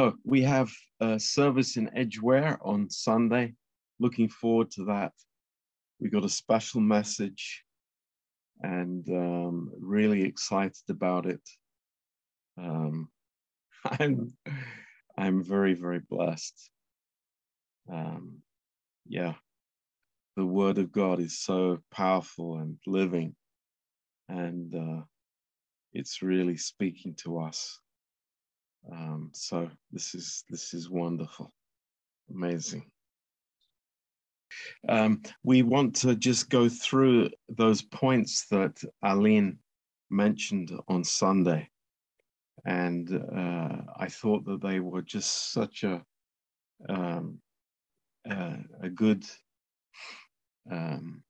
So we have a service in Edgware on Sunday. Looking forward to that. We got a special message and um, really excited about it. Um, I'm I'm very very blessed. Um, yeah, the Word of God is so powerful and living, and uh, it's really speaking to us. Um, so this is this is wonderful, amazing. Um, we want to just go through those points that Aline mentioned on Sunday, and uh, I thought that they were just such a um, uh, a good um,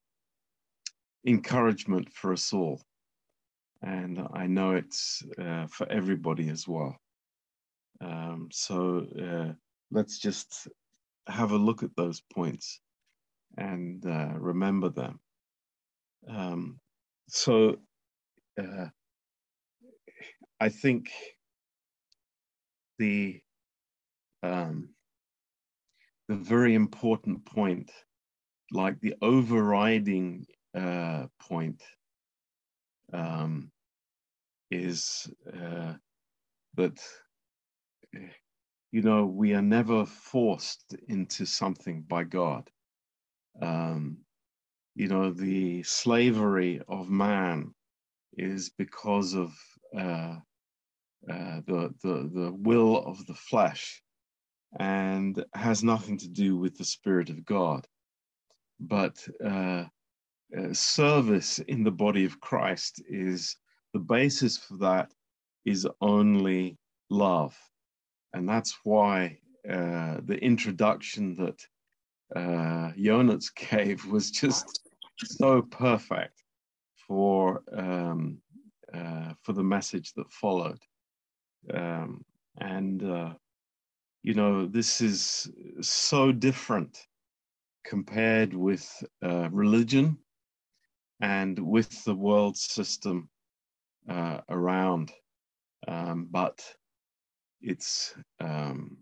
encouragement for us all, and I know it's uh, for everybody as well. Um, so uh, let's just have a look at those points and uh, remember them. Um, so uh, I think the um, the very important point, like the overriding uh, point, um, is uh, that you know, we are never forced into something by God. Um, you know, the slavery of man is because of uh, uh, the, the, the will of the flesh and has nothing to do with the Spirit of God. But uh, uh service in the body of Christ is the basis for that is only love and that's why uh, the introduction that uh, Jonas gave was just so perfect for um, uh, for the message that followed. Um, and uh, you know, this is so different compared with uh, religion and with the world system uh, around. Um, but it's um,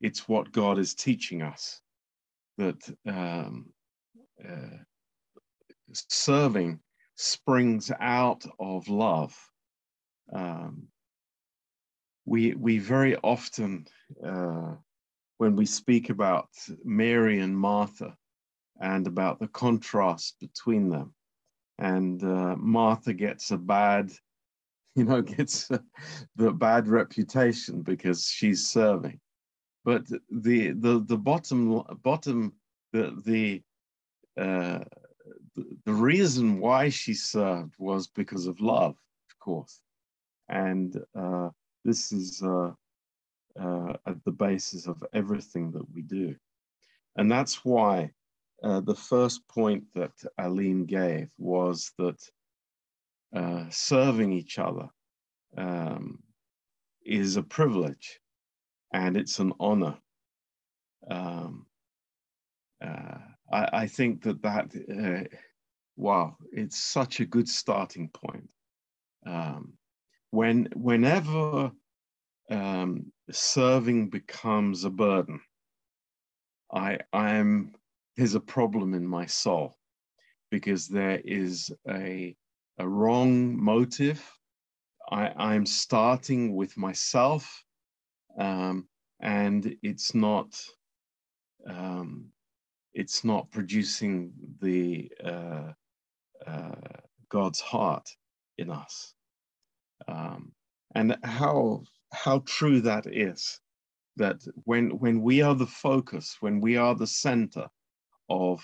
it's what God is teaching us that um, uh, serving springs out of love. Um, we we very often uh, when we speak about Mary and Martha and about the contrast between them, and uh, Martha gets a bad you know, gets the bad reputation because she's serving. But the the the bottom bottom the the uh, the reason why she served was because of love, of course, and uh, this is uh, uh, at the basis of everything that we do, and that's why uh, the first point that Aline gave was that uh, serving each other um, is a privilege and it's an honor. Um, uh, I, I, think that that, uh, wow, it's such a good starting point. Um, when, whenever um, serving becomes a burden, I, I am, there's a problem in my soul because there is a a wrong motive. I, I'm starting with myself, um, and it's not um, it's not producing the uh, uh, God's heart in us. Um, and how how true that is that when when we are the focus, when we are the center of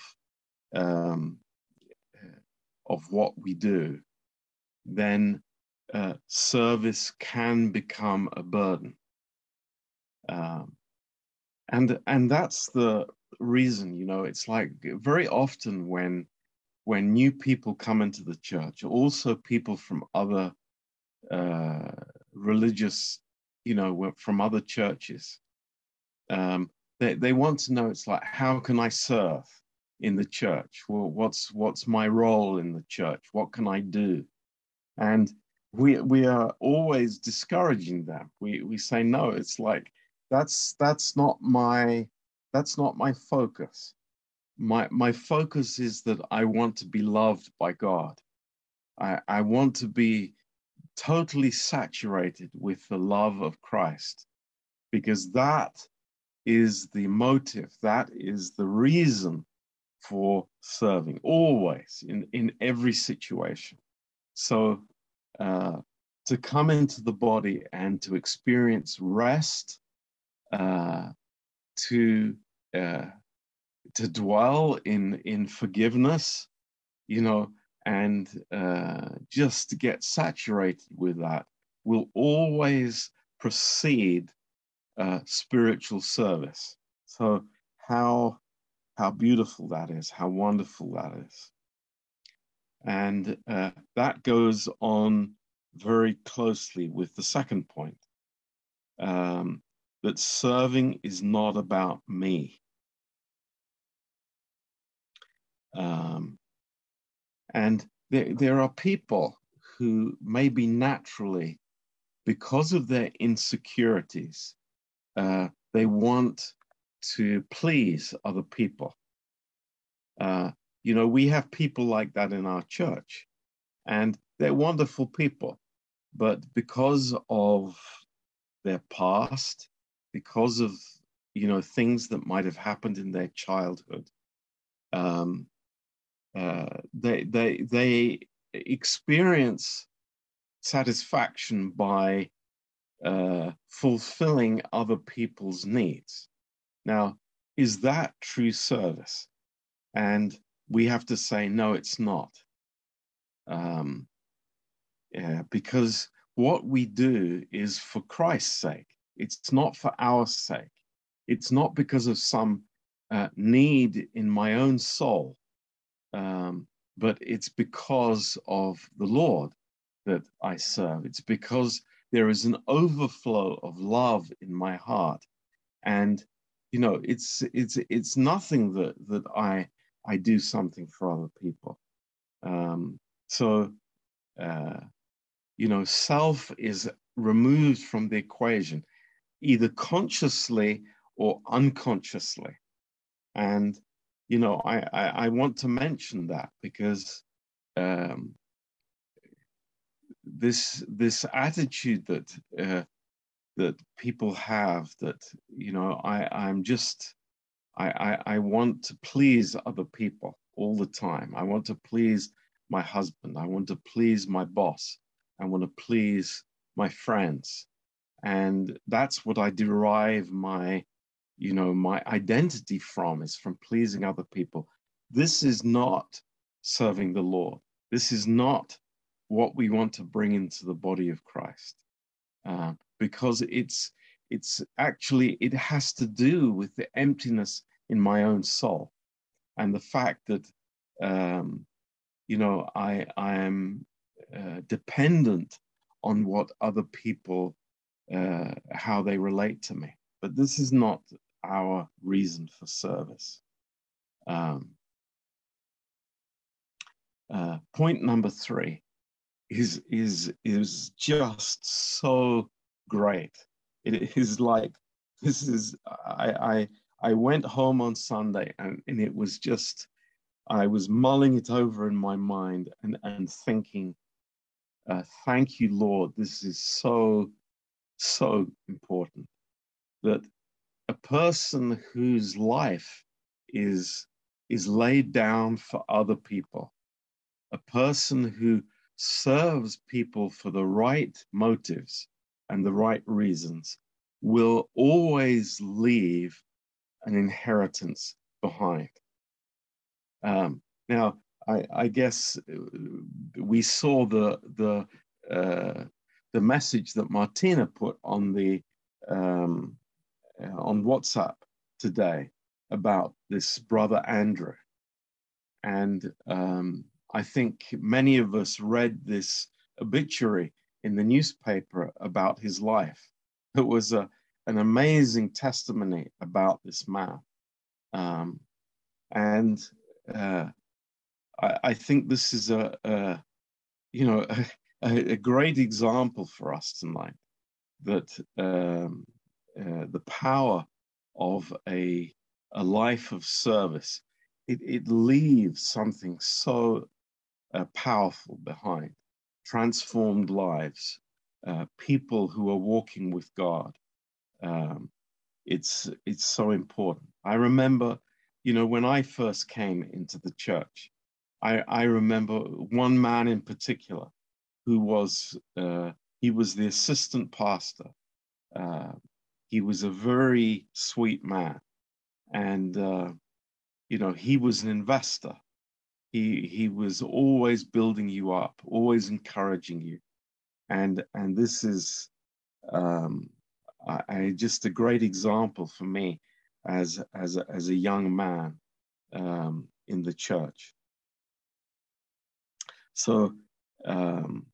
um, of what we do, then uh, service can become a burden. Um, and and that's the reason, you know, it's like very often when when new people come into the church, also people from other uh, religious, you know, from other churches, um, they they want to know. It's like, how can I serve? in the church? Well, what's what's my role in the church? What can I do? And we we are always discouraging them. We we say no. It's like that's that's not my that's not my focus. My my focus is that I want to be loved by God. I, I want to be totally saturated with the love of Christ because that is the motive, that is the reason for serving, always in, in every situation. So uh, to come into the body and to experience rest, uh, to uh, to dwell in in forgiveness, you know, and uh, just to get saturated with that will always precede uh, spiritual service. So how how beautiful that is, how wonderful that is. And uh, that goes on very closely with the second point um, that serving is not about me. Um, and there, there are people who maybe naturally, because of their insecurities, uh, they want to please other people. Uh, you know, we have people like that in our church, and they're wonderful people. But because of their past, because of you know things that might have happened in their childhood, um, uh, they they they experience satisfaction by uh, fulfilling other people's needs. Now, is that true service? And we have to say, no, it's not. Um, yeah, because what we do is for Christ's sake. It's not for our sake. It's not because of some uh, need in my own soul, um, but it's because of the Lord that I serve. It's because there is an overflow of love in my heart, and you know, it's it's it's nothing that that I I do something for other people. Um, so, uh, you know, self is removed from the equation, either consciously or unconsciously. And, you know, I, I, I want to mention that because um, this this attitude that uh, that people have that you know I I'm just I, I, I want to please other people all the time. I want to please my husband. I want to please my boss. I want to please my friends. And that's what I derive my, you know, my identity from is from pleasing other people. This is not serving the Lord. This is not what we want to bring into the body of Christ. Uh, because it's it's actually it has to do with the emptiness in my own soul and the fact that um, you know i i am uh, dependent on what other people uh, how they relate to me. But this is not our reason for service. Um, uh, point number three is is is just so great it is like this is I, I I went home on Sunday and, and it was just I was mulling it over in my mind and, and thinking, uh, thank you, Lord. This is so, so important that a person whose life is, is laid down for other people, a person who serves people for the right motives and the right reasons, will always leave an inheritance behind. Um, now, I, I, guess uh, we saw the the uh, the message that Martina put on the um, uh, on WhatsApp today about this brother Andrew, and um, I think many of us read this obituary in the newspaper about his life. It was a, an amazing testimony about this man. Um, and uh, I, I, think this is a, a you know, a, a, great example for us tonight that um, uh, the power of a, a life of service, it, it leaves something so uh, powerful behind, transformed lives, uh, people who are walking with God. Um, it's it's so important. I remember, you know, when I first came into the church, I, I remember one man in particular who was uh, he was the assistant pastor. Uh, he was a very sweet man, and uh, you know he was an investor. He he was always building you up, always encouraging you, and and this is um, I, I, just a great example for me as as a, as a young man um, in the church. So um,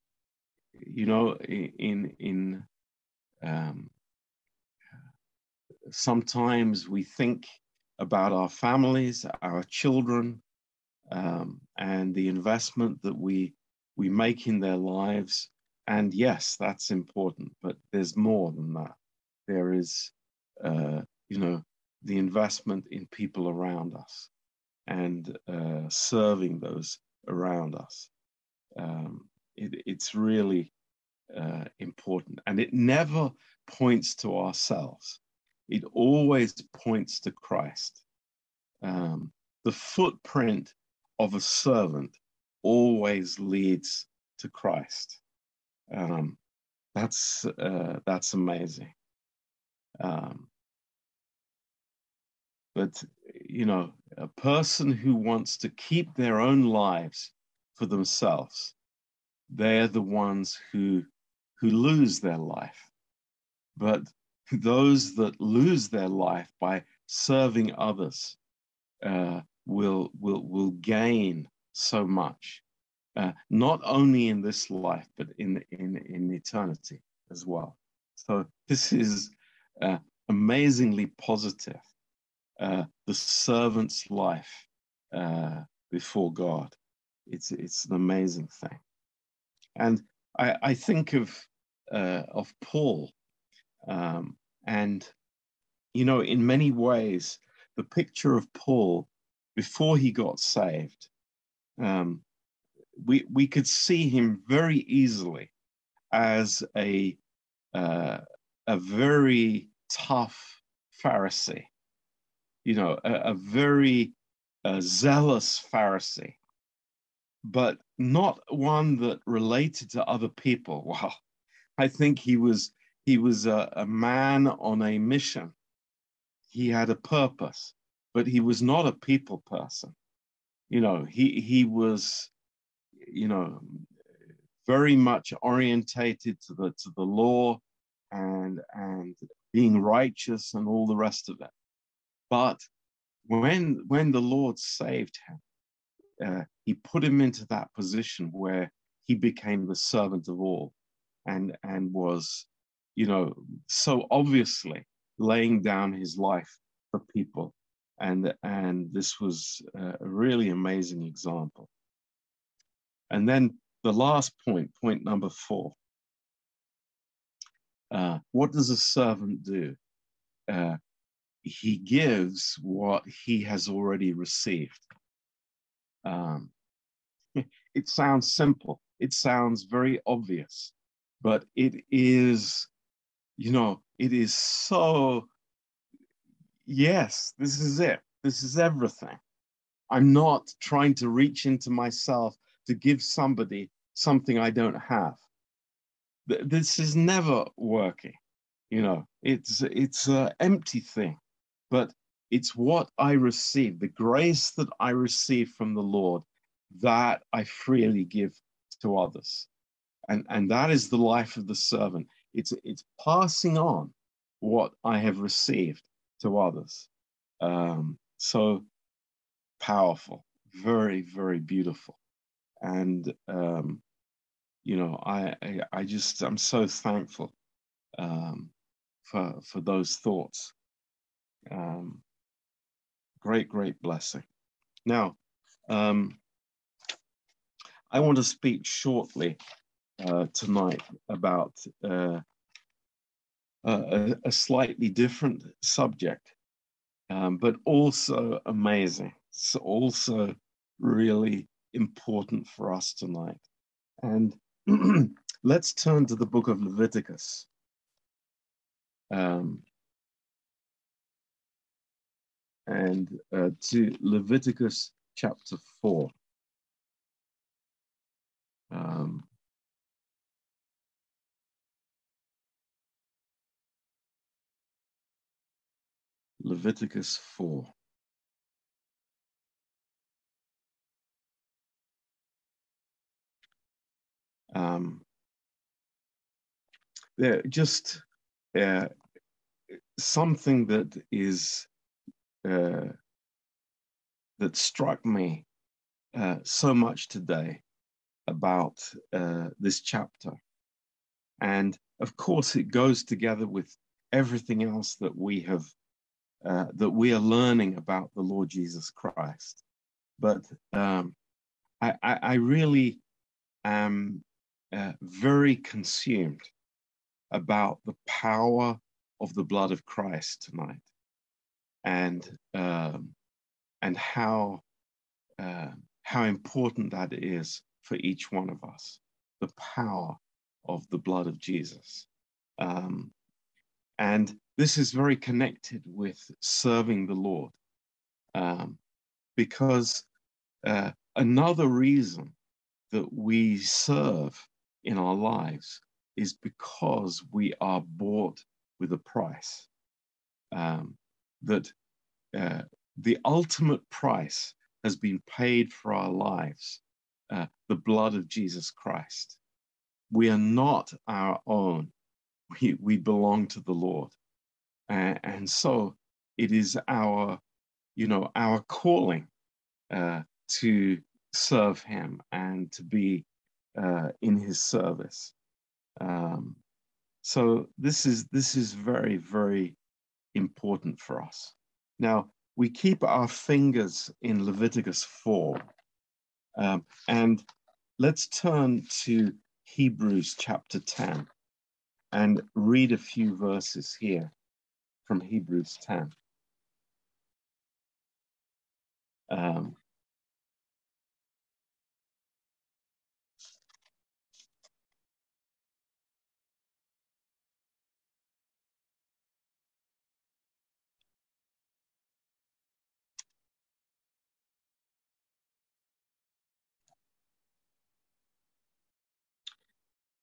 you know, in in um, sometimes we think about our families, our children, um, and the investment that we we make in their lives. And yes, that's important, but there's more than that. There is, uh, you know, the investment in people around us and uh, serving those around us. Um, it, it's really uh, important. And it never points to ourselves, it always points to Christ. Um, the footprint of a servant always leads to Christ. Um, that's uh, that's amazing. Um, but you know, a person who wants to keep their own lives for themselves they're the ones who who lose their life. But those that lose their life by serving others uh, will will will gain so much, uh, not only in this life but in in in eternity as well. So this is uh, amazingly positive. Uh, the servant's life uh, before God. It's it's an amazing thing. And I, I think of uh, of Paul, um, and you know, in many ways, the picture of Paul before he got saved, um, we we could see him very easily as a uh, a very tough Pharisee, you know, a, a very uh, zealous Pharisee, but not one that related to other people. Wow. I think he was he was a, a man on a mission. He had a purpose, but he was not a people person. You know, he he was, you know, very much orientated to the to the law and and being righteous and all the rest of it. But when when the Lord saved him, uh, he put him into that position where he became the servant of all and and was you know so obviously laying down his life for people and and this was a really amazing example. And then the last point point number four. Uh, what does a servant do? Uh, he gives what he has already received. Um, it sounds simple, it sounds very obvious, but it is, you know, it is so, yes, this is it. This is everything. I'm not trying to reach into myself to give somebody something I don't have. This is never working. You know, it's it's an empty thing, but it's what I receive, the grace that I receive from the Lord, that I freely give to others. And, and that is the life of the servant. It's, it's passing on what I have received to others. Um, so powerful, very, very beautiful. And, um, you know, I, I, I, just, I'm so thankful um, for, for those thoughts. Um, great, great blessing. Now, um, I want to speak shortly uh, tonight about uh, a, a, slightly different subject, um, but also amazing. It's also really important for us tonight. And let's turn to the book of Leviticus. Um, and uh, to Leviticus chapter 4. Um, Leviticus 4. Um, there just uh, something that is uh, that struck me uh, so much today about uh, this chapter. And of course, it goes together with everything else that we have, uh, that we are learning about the Lord Jesus Christ. But um, I, I, I, really am uh, very consumed about the power of the blood of Christ tonight and um, and how uh, how important that is for each one of us, the power of the blood of Jesus. Um, and this is very connected with serving the Lord, um, because uh, another reason that we serve in our lives is because we are bought with a price. Um, that uh, the ultimate price has been paid for our lives uh, the blood of Jesus Christ. We are not our own, we, we belong to the Lord. And so it is our, you know, our calling uh, to serve Him and to be uh, in His service. Um, so this is this is very very important for us. Now, we keep our fingers in Leviticus 4. Um, and let's turn to Hebrews chapter 10 and read a few verses here from Hebrews 10. Um,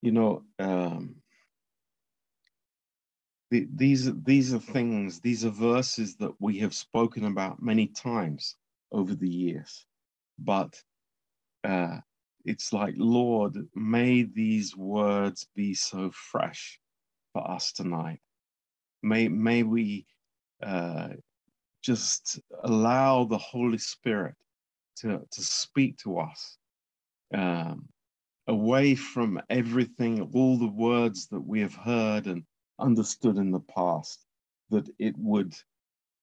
you know, um, the, these these are things, these are verses that we have spoken about many times over the years, but uh, it's like, Lord, may these words be so fresh for us tonight. May may we uh, just allow the Holy Spirit to to speak to us. Um, away from everything, all the words that we have heard and understood in the past, that it would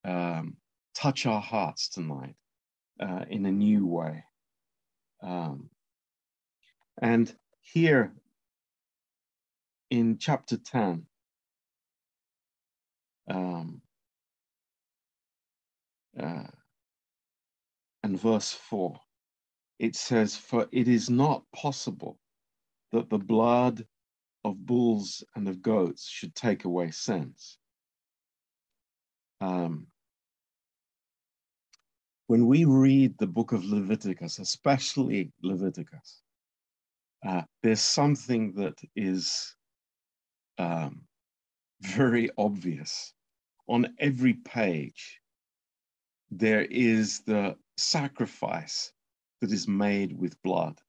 um, touch our hearts tonight uh, in a new way. Um, and here in chapter 10, um, uh, and verse 4, it says, For it is not possible that the blood of bulls and of goats should take away sins. Um, when we read the book of Leviticus, especially Leviticus, uh, there's something that is um, very obvious. On every page, there is the sacrifice that is made with blood.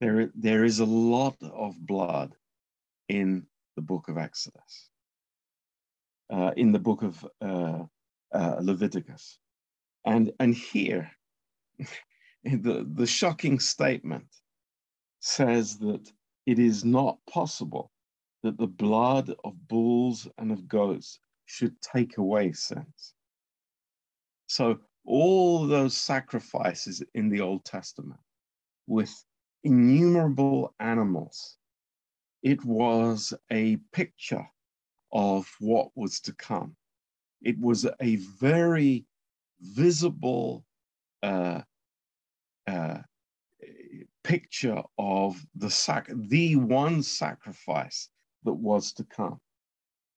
There, there is a lot of blood in the book of Exodus, uh, in the book of uh, uh, Leviticus. And, and here, the, the shocking statement says that it is not possible that the blood of bulls and of goats should take away sins. So all those sacrifices in the Old Testament with innumerable animals. It was a picture of what was to come. It was a very visible uh, uh, picture of the sac- the one sacrifice that was to come.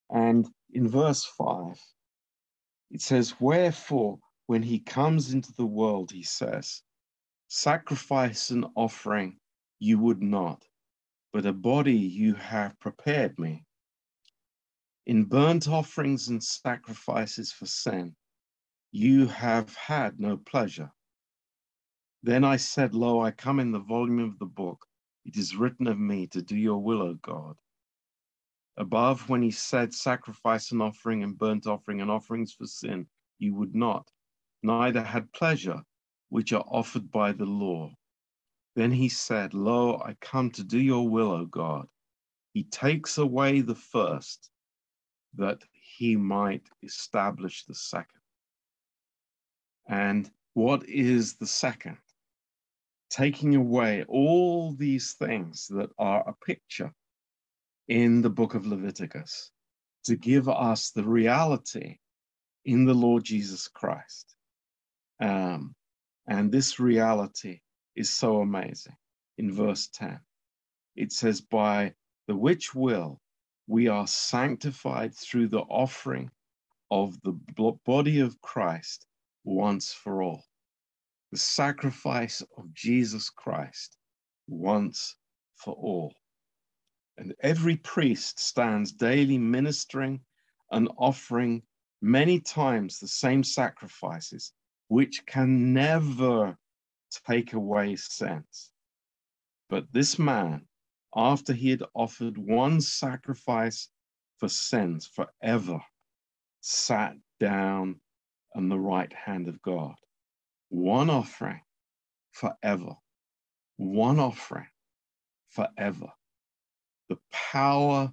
And in verse 5, it says, Wherefore, when he comes into the world, he says, Sacrifice and offering you would not, but a body you have prepared me. In burnt offerings and sacrifices for sin, you have had no pleasure. Then I said, Lo, I come in the volume of the book. It is written of me to do your will, O God. Above, when he said, Sacrifice and offering and burnt offering and offerings for sin, you would not, neither had pleasure, which are offered by the law. Then he said, Lo, I come to do your will, O God. He takes away the first, that he might establish the second. And what is the second? Taking away all these things that are a picture in the book of Leviticus to give us the reality in the Lord Jesus Christ. Um, and this reality is so amazing. In verse 10, it says, By the which will we are sanctified through the offering of the body of Christ once for all. The sacrifice of Jesus Christ once for all. And every priest stands daily ministering and offering many times the same sacrifices, which can never take away sins. But this man, after he had offered one sacrifice for sins forever, sat down on the right hand of God. One offering forever. One offering forever the power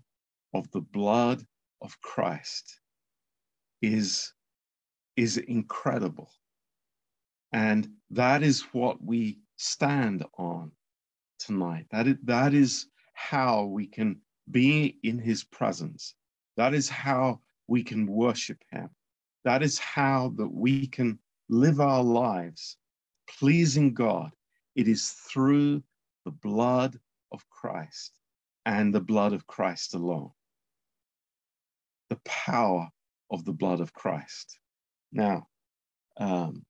of the blood of Christ is, is incredible. And that is what we stand on tonight. That is, that is how we can be in his presence. That is how we can worship him. That is how that we can live our lives pleasing God. It is through the blood of Christ and the blood of Christ alone. The power of the blood of Christ. Now, um,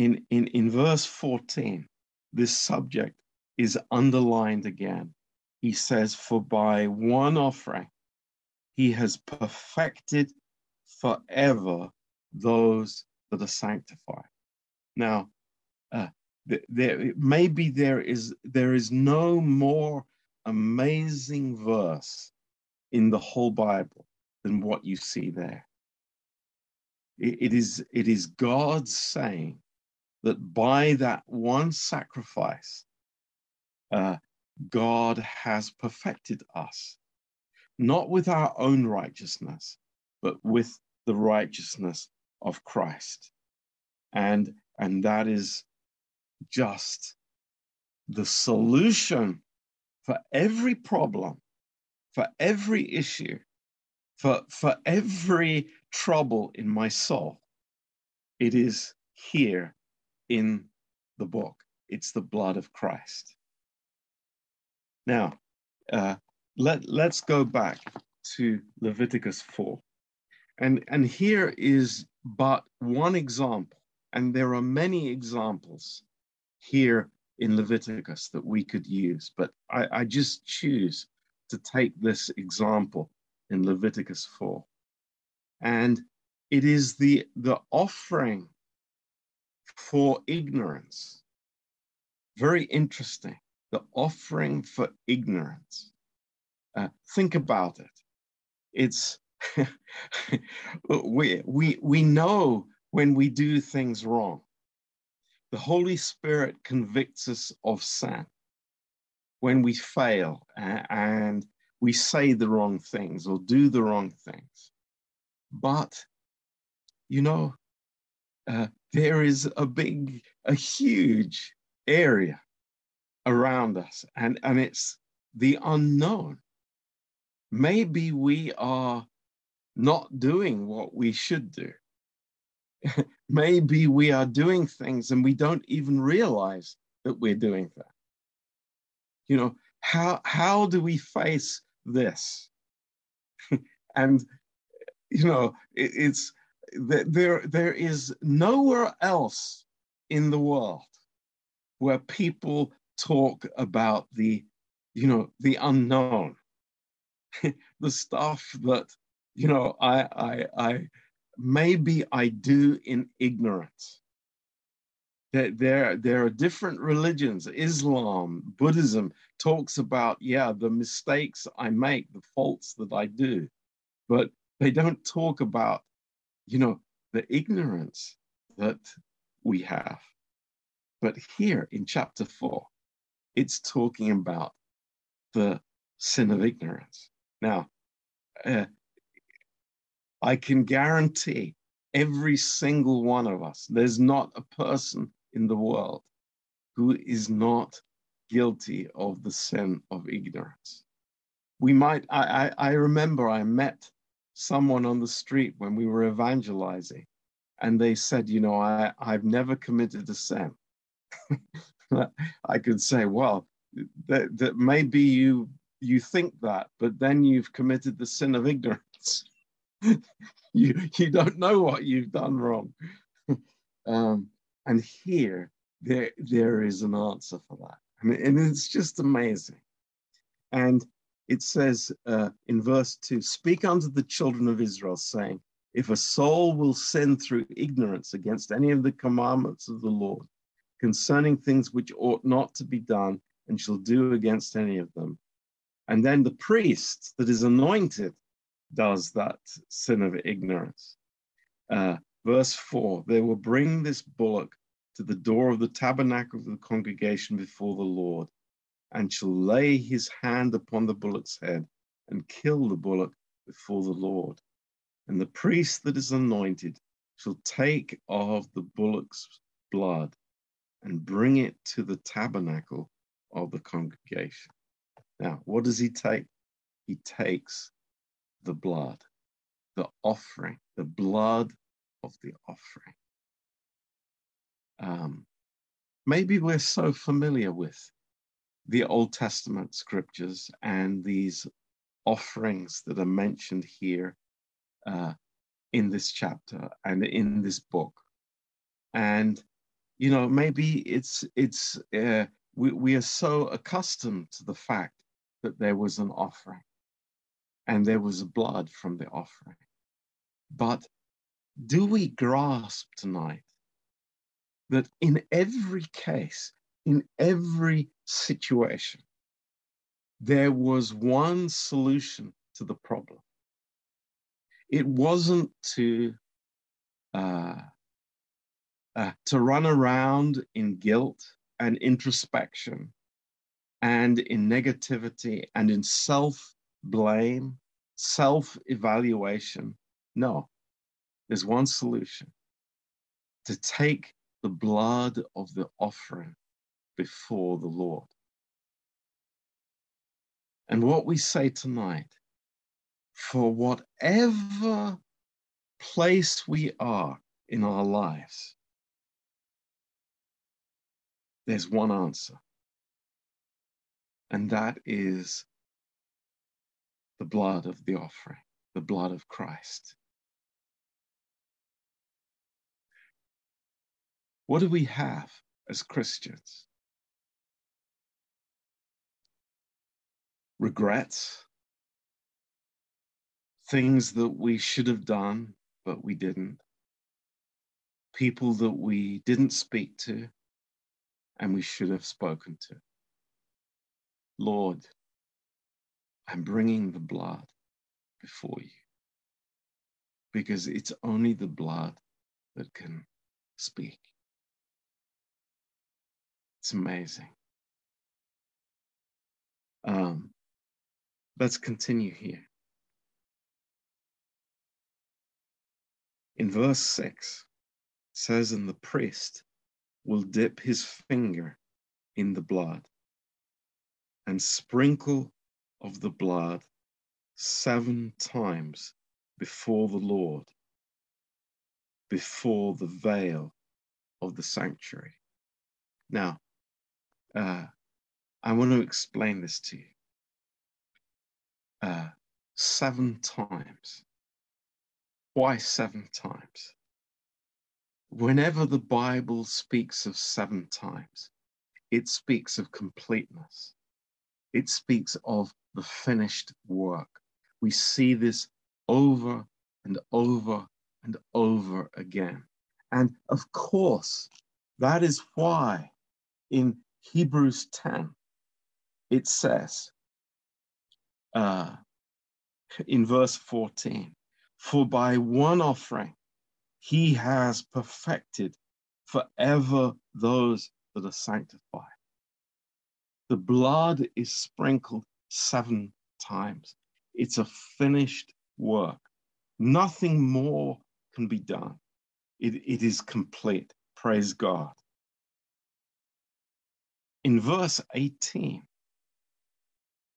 in, in, in verse 14, this subject is underlined again. He says, For by one offering he has perfected forever those that are sanctified. Now, uh, there maybe there is there is no more amazing verse in the whole Bible than what you see there. it, it is it is God saying that by that one sacrifice, uh, God has perfected us, not with our own righteousness, but with the righteousness of Christ, and and that is just the solution for every problem, for every issue, for, for every trouble in my soul. It is here in the book. It's the blood of Christ. Now, uh, let, let's go back to Leviticus 4. And, and here is but one example, and there are many examples here in Leviticus that we could use, but I, I just choose to take this example in Leviticus 4. And it is the, the offering for ignorance. Very interesting. The offering for ignorance. Uh, think about it. It's we, we, we know when we do things wrong. The Holy Spirit convicts us of sin when we fail and we say the wrong things or do the wrong things. But, you know, uh, there is a big, a huge area around us, and, and it's the unknown. Maybe we are not doing what we should do. Maybe we are doing things and we don't even realize that we're doing that. You know, how how do we face this? and you know, it, it's there there is nowhere else in the world where people talk about the you know the unknown the stuff that you know i i i maybe i do in ignorance there, there, there are different religions. Islam, Buddhism talks about, yeah, the mistakes I make, the faults that I do, but they don't talk about, you know, the ignorance that we have. But here in chapter four, it's talking about the sin of ignorance. Now, uh, I can guarantee every single one of us, there's not a person in the world who is not guilty of the sin of ignorance. We might, I, I, I remember I met someone on the street when we were evangelizing, and they said, You know, I, I've never committed a sin. I could say, Well, that, that maybe you you think that, but then you've committed the sin of ignorance. you you don't know what you've done wrong. um, and here, there, there is an answer for that. And, and it's just amazing. And it says uh, in verse 2 Speak unto the children of Israel, saying, If a soul will sin through ignorance against any of the commandments of the Lord concerning things which ought not to be done, and shall do against any of them. And then the priest that is anointed does that sin of ignorance. Uh, verse 4 They will bring this bullock to the door of the tabernacle of the congregation before the Lord, and shall lay his hand upon the bullock's head and kill the bullock before the Lord. And the priest that is anointed shall take of the bullock's blood and bring it to the tabernacle of the congregation. Now, what does he take? He takes the blood, the offering, the blood of the offering. Um, maybe we're so familiar with the Old Testament scriptures and these offerings that are mentioned here uh, in this chapter and in this book. And, you know, maybe it's, it's, uh, we, we are so accustomed to the fact that there was an offering and there was blood from the offering. But do we grasp tonight that in every case, in every situation, there was one solution to the problem. It wasn't to uh, uh, to run around in guilt and introspection and in negativity and in self blame, self evaluation. No, there's one solution to take the blood of the offering before the Lord. And what we say tonight, for whatever place we are in our lives, there's one answer. And that is the blood of the offering, the blood of Christ. What do we have as Christians? Regrets, things that we should have done, but we didn't, people that we didn't speak to and we should have spoken to. Lord, I'm bringing the blood before you because it's only the blood that can speak. It's amazing. Um, let's continue here. In verse 6, it says, and the priest will dip his finger in the blood and sprinkle of the blood seven times before the Lord, before the veil of the sanctuary. Now, uh, I want to explain this to you. Uh, seven times. Why seven times? Whenever the Bible speaks of seven times, it speaks of completeness. It speaks of the finished work. We see this over and over and over again. And of course, that is why in Hebrews 10, it says uh, in verse 14, For by one offering he has perfected forever those that are sanctified. The blood is sprinkled seven times. It's a finished work. Nothing more can be done. It, it is complete. Praise God. In verse 18,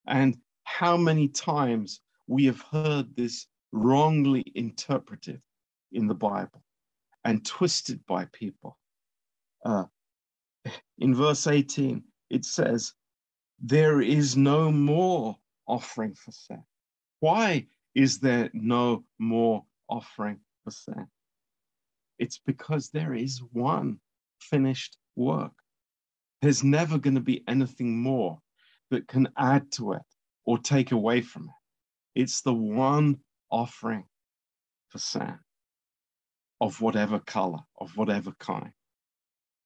and how many times we have heard this wrongly interpreted in the Bible and twisted by people. Uh, in verse 18, it says, There is no more offering for sin. Why is there no more offering for sin? It's because there is one finished work. There's never going to be anything more that can add to it or take away from it. It's the one offering for sin of whatever color, of whatever kind.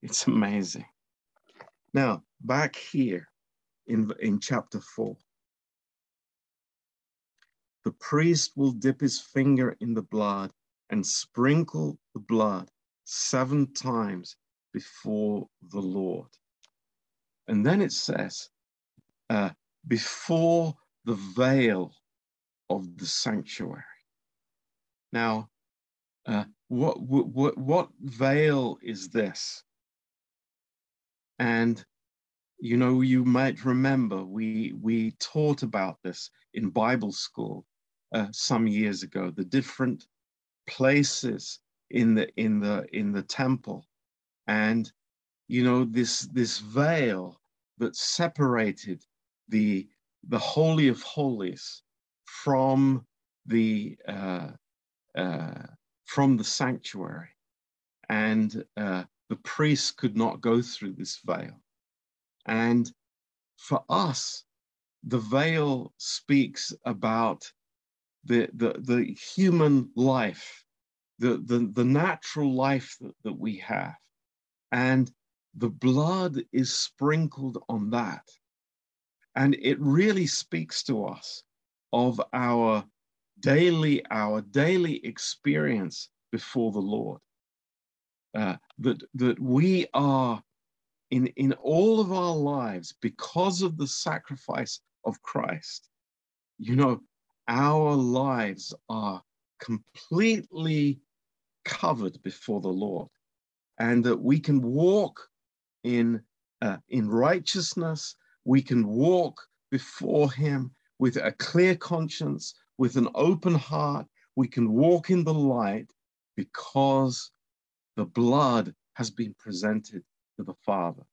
It's amazing. Now, back here in, in chapter 4, the priest will dip his finger in the blood and sprinkle the blood seven times before the Lord. And then it says, uh, before the veil of the sanctuary. Now, uh, what, what, what veil is this? And you know, you might remember we we taught about this in Bible school uh, some years ago. The different places in the in the in the temple, and you know this this veil that separated the the holy of holies from the uh, uh, from the sanctuary, and uh, the priests could not go through this veil. And for us, the veil speaks about the the, the human life, the, the the natural life that, that we have, and the blood is sprinkled on that and it really speaks to us of our daily, our daily experience before the Lord. Uh, that that we are in in all of our lives because of the sacrifice of Christ. You know, our lives are completely covered before the Lord, and that we can walk in uh, in righteousness we can walk before Him with a clear conscience, with an open heart. We can walk in the light because the blood has been presented to the Father.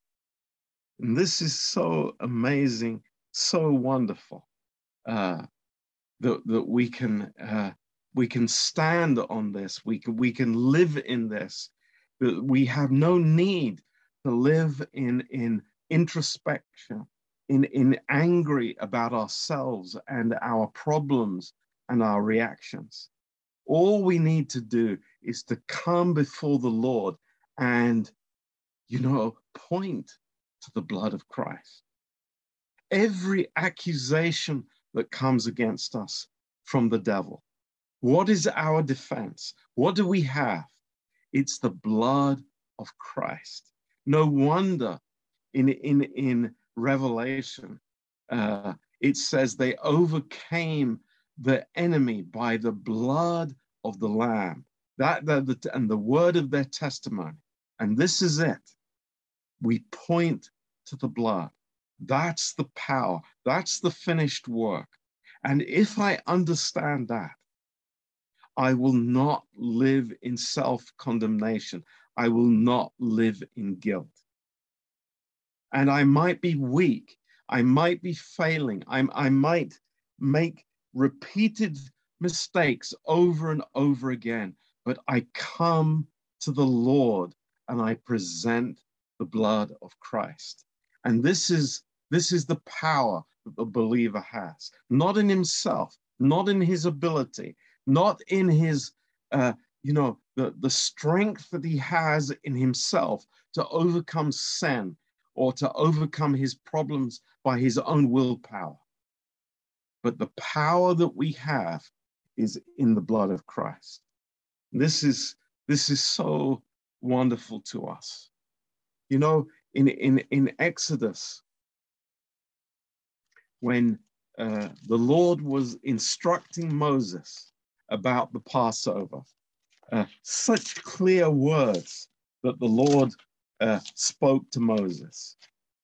And this is so amazing, so wonderful uh, that, that we can uh, we can stand on this. We can we can live in this. That we have no need to live in in introspection in, in angry about ourselves and our problems and our reactions. All we need to do is to come before the Lord and, you know, point to the blood of Christ. Every accusation that comes against us from the devil, what is our defense? What do we have? It's the blood of Christ. No wonder in, in, in Revelation, uh, it says they overcame the enemy by the blood of the Lamb that the, and the word of their testimony. And this is it. We point to the blood. That's the power. That's the finished work. And if I understand that, I will not live in self condemnation. I will not live in guilt. And I might be weak. I might be failing. I, I might make repeated mistakes over and over again, but I come to the Lord and I present the blood of Christ. And this is this is the power that the believer has, not in himself, not in his ability, not in his uh, you know the, the strength that he has in himself to overcome sin or to overcome his problems by his own willpower. But the power that we have is in the blood of Christ. This is this is so wonderful to us. You know, in in in Exodus, when uh, the Lord was instructing Moses about the Passover, uh, such clear words that the Lord uh, spoke to Moses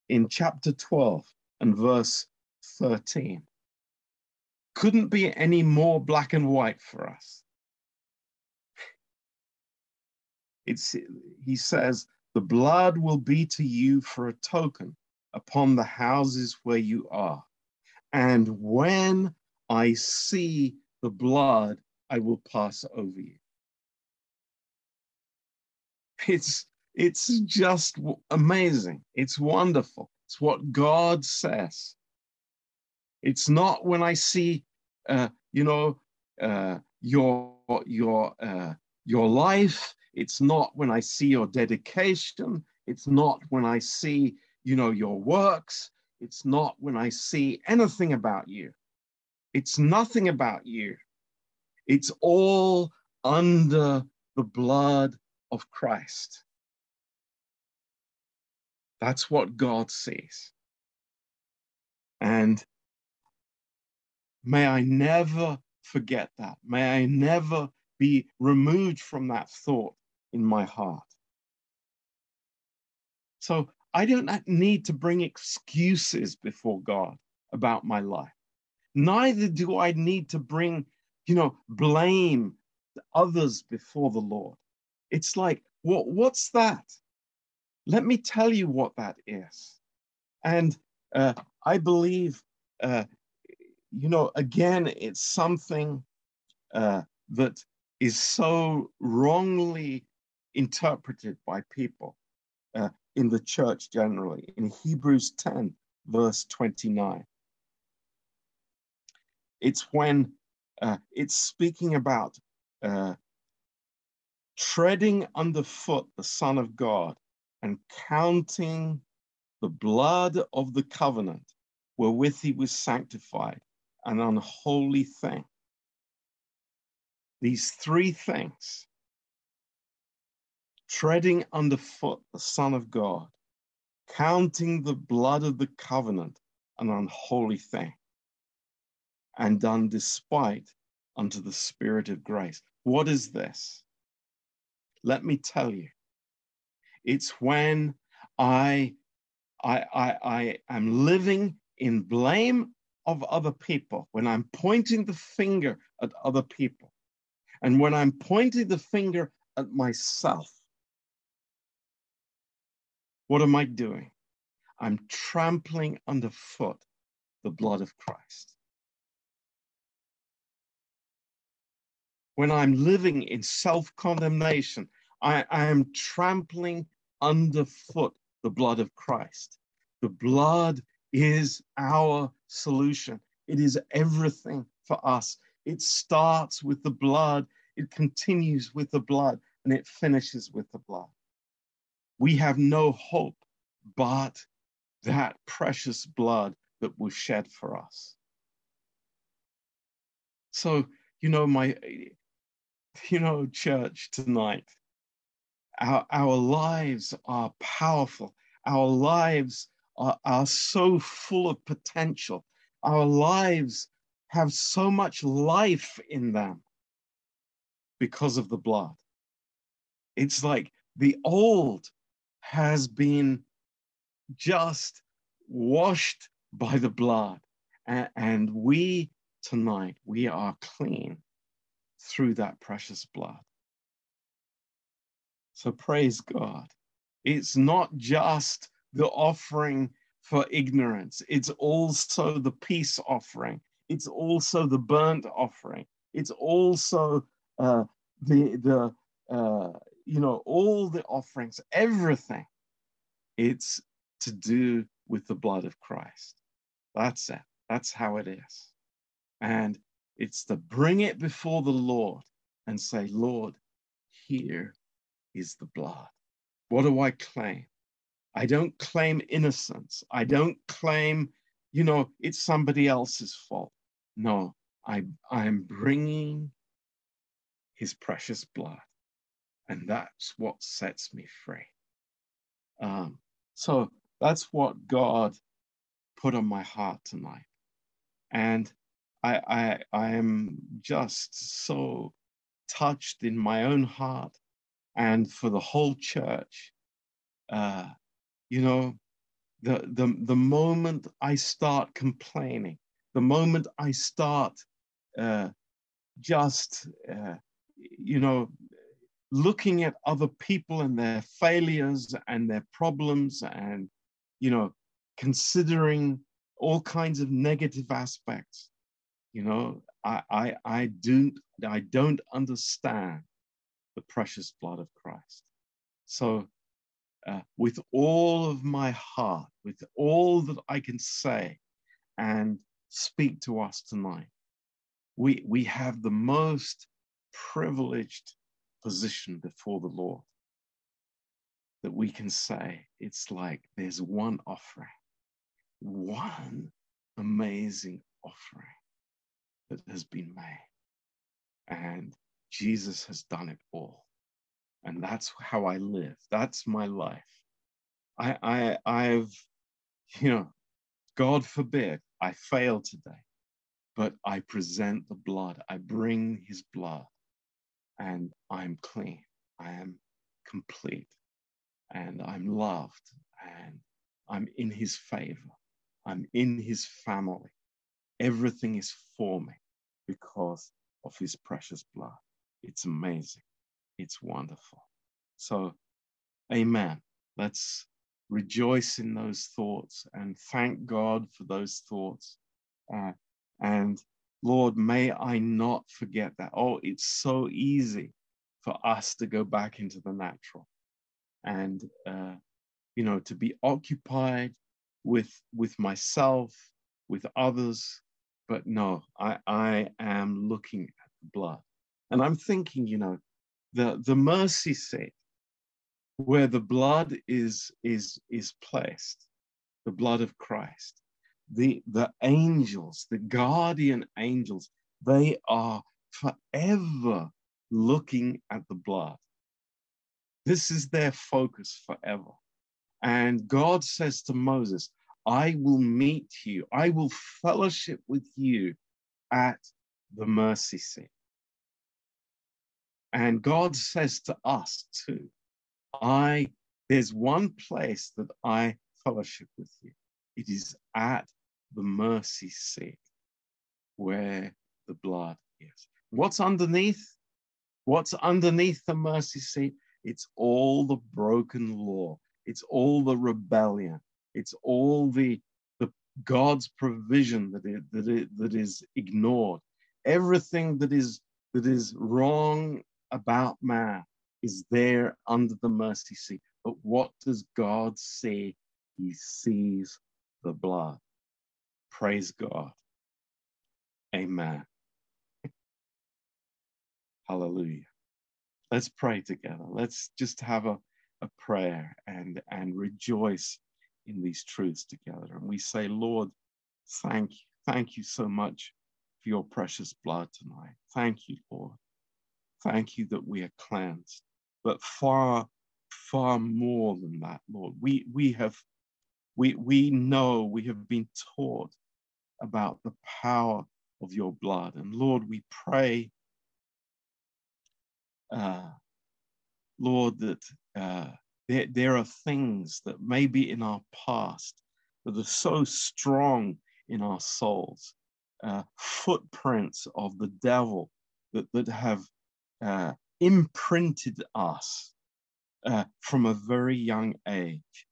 in chapter 12 and verse 13 couldn't be any more black and white for us. It's, he says, the blood will be to you for a token upon the houses where you are. And when I see the blood, I will pass over you. It's, it's just amazing. It's wonderful. It's what God says. It's not when I see, uh, you know, uh, your your uh, your life. It's not when I see your dedication. It's not when I see, you know, your works. It's not when I see anything about you. It's nothing about you. It's all under the blood of Christ. That's what God sees. And May I never forget that. May I never be removed from that thought in my heart. So I don't need to bring excuses before God about my life. Neither do I need to bring, you know, blame others before the Lord. It's like, what, what's that? Let me tell you what that is. And uh, I believe uh, you know, again, it's something uh, that is so wrongly interpreted by people uh, in the church generally. In Hebrews 10, verse 29, it's when uh, it's speaking about uh, treading underfoot the Son of God and counting the blood of the covenant wherewith he was sanctified an unholy thing. These three things treading underfoot the Son of God, counting the blood of the covenant an unholy thing, and done despite unto the Spirit of grace. What is this? Let me tell you. It's when I, I, I, I am living in blame of other people, when I'm pointing the finger at other people, and when I'm pointing the finger at myself, what am I doing? I'm trampling underfoot the blood of Christ. When I'm living in self condemnation, I, I am trampling underfoot the blood of Christ. The blood is our solution. It is everything for us. It starts with the blood, it continues with the blood, and it finishes with the blood. We have no hope but that precious blood that was shed for us. So, you know, my, you know, church tonight, our, our lives are powerful. Our lives are, are so full of potential. Our lives have so much life in them because of the blood. It's like the old has been just washed by the blood. And we tonight, we are clean through that precious blood. So praise God. It's not just the offering for ignorance, it's also the peace offering, it's also the burnt offering, it's also uh, the, the uh, you know, all the offerings, everything. It's to do with the blood of Christ. That's it. That's how it is. And it's to bring it before the Lord and say, Lord, here is the blood. What do I claim? I don't claim innocence. I don't claim, you know, it's somebody else's fault. No, I, I'm bringing his precious blood. And that's what sets me free. Um, so that's what God put on my heart tonight. And I, I, I am just so touched in my own heart and for the whole church. Uh, you know, the, the, the moment I start complaining, the moment I start uh, just, uh, you know, looking at other people and their failures and their problems and, you know, considering all kinds of negative aspects, you know, I, I, I don't, I don't understand the precious blood of Christ. So, uh, with all of my heart, with all that I can say and speak to us tonight, we, we have the most privileged position before the Lord that we can say it's like there's one offering, one amazing offering that has been made. And Jesus has done it all. And that's how I live. That's my life. I, I, I've, you know, God forbid I fail today, but I present the blood. I bring his blood and I'm clean. I am complete and I'm loved and I'm in his favor. I'm in his family. Everything is for me because of his precious blood. It's amazing. It's wonderful. So, amen. Let's rejoice in those thoughts and thank God for those thoughts. Uh, and Lord, may I not forget that. Oh, it's so easy for us to go back into the natural and, uh, you know, to be occupied with, with myself, with others. But no, I, I am looking at the blood. And I'm thinking, you know, the, the mercy seat where the blood is, is, is placed, the blood of Christ the, the angels, the guardian angels, they are forever looking at the blood. This is their focus forever. And God says to Moses, I will meet you, I will fellowship with you at the mercy seat. And God says to us too, I there's one place that I fellowship with you. It is at the mercy seat where the blood is. What's underneath? What's underneath the mercy seat? It's all the broken law. It's all the rebellion. It's all the, the God's provision that, it, that, it, that is ignored. Everything that is that is wrong about man is there under the mercy seat. But what does God see? He sees the blood. Praise God. Amen. Hallelujah. Let's pray together. Let's just have a, a prayer and, and rejoice in these truths together. And we say, Lord, thank you. Thank you so much for your precious blood tonight. Thank you, Lord. Thank you that we are cleansed. But far, far more than that, Lord, we, we have we, we know we have been taught about the power of your blood. And Lord, we pray uh, Lord, that uh, there, there are things that maybe in our past that are so strong in our souls, uh, footprints of the devil that, that have uh, imprinted us uh, from a very young age.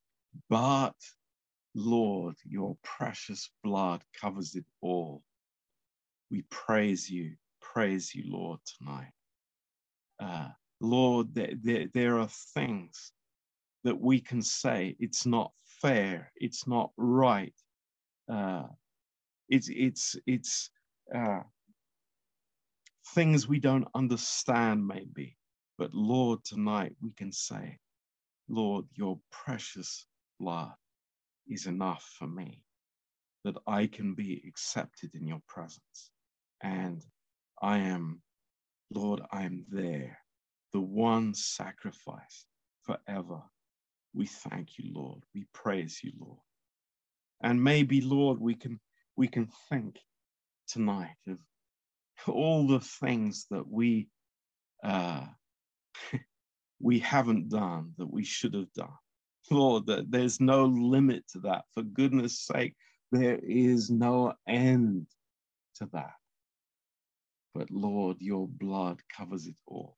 But Lord, your precious blood covers it all. We praise you, praise you, Lord, tonight. Uh, Lord, there, there, there are things that we can say it's not fair, it's not right. Uh, it's it's it's uh, things we don't understand, maybe. But Lord, tonight we can say, Lord, your precious blood is enough for me, that I can be accepted in your presence. And I am, Lord, I am there, the one sacrifice forever. We thank you, Lord. We praise you, Lord. And maybe, Lord, we can we can think tonight of all the things that we uh, we haven't done that we should have done. Lord, that there's no limit to that. For goodness sake, there is no end to that. But Lord, your blood covers it all.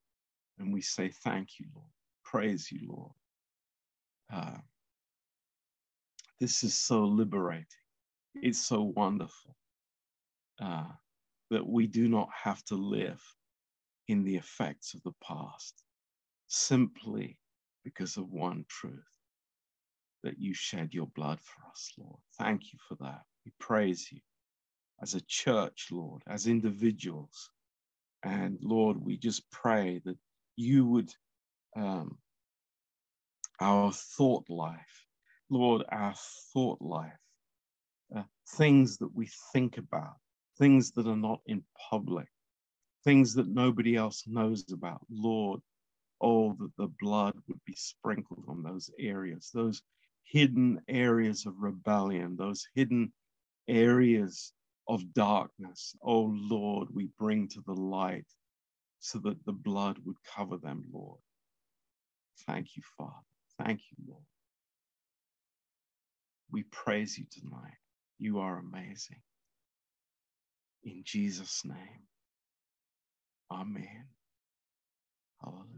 And we say, Thank you, Lord. Praise you, Lord. Uh, this is so liberating. It's so wonderful uh, that we do not have to live in the effects of the past simply because of one truth that you shed your blood for us, Lord. Thank you for that. We praise you as a church, Lord, as individuals. And Lord, we just pray that you would, um, our thought life, Lord, our thought life, uh, things that we think about, things that are not in public, things that nobody else knows about, Lord, oh, that the blood would be sprinkled on those areas, those hidden areas of rebellion, those hidden areas of darkness. Oh Lord, we bring to the light so that the blood would cover them, Lord. Thank you, Father. Thank you, Lord. We praise you tonight. You are amazing. In Jesus' name, Amen. Hallelujah.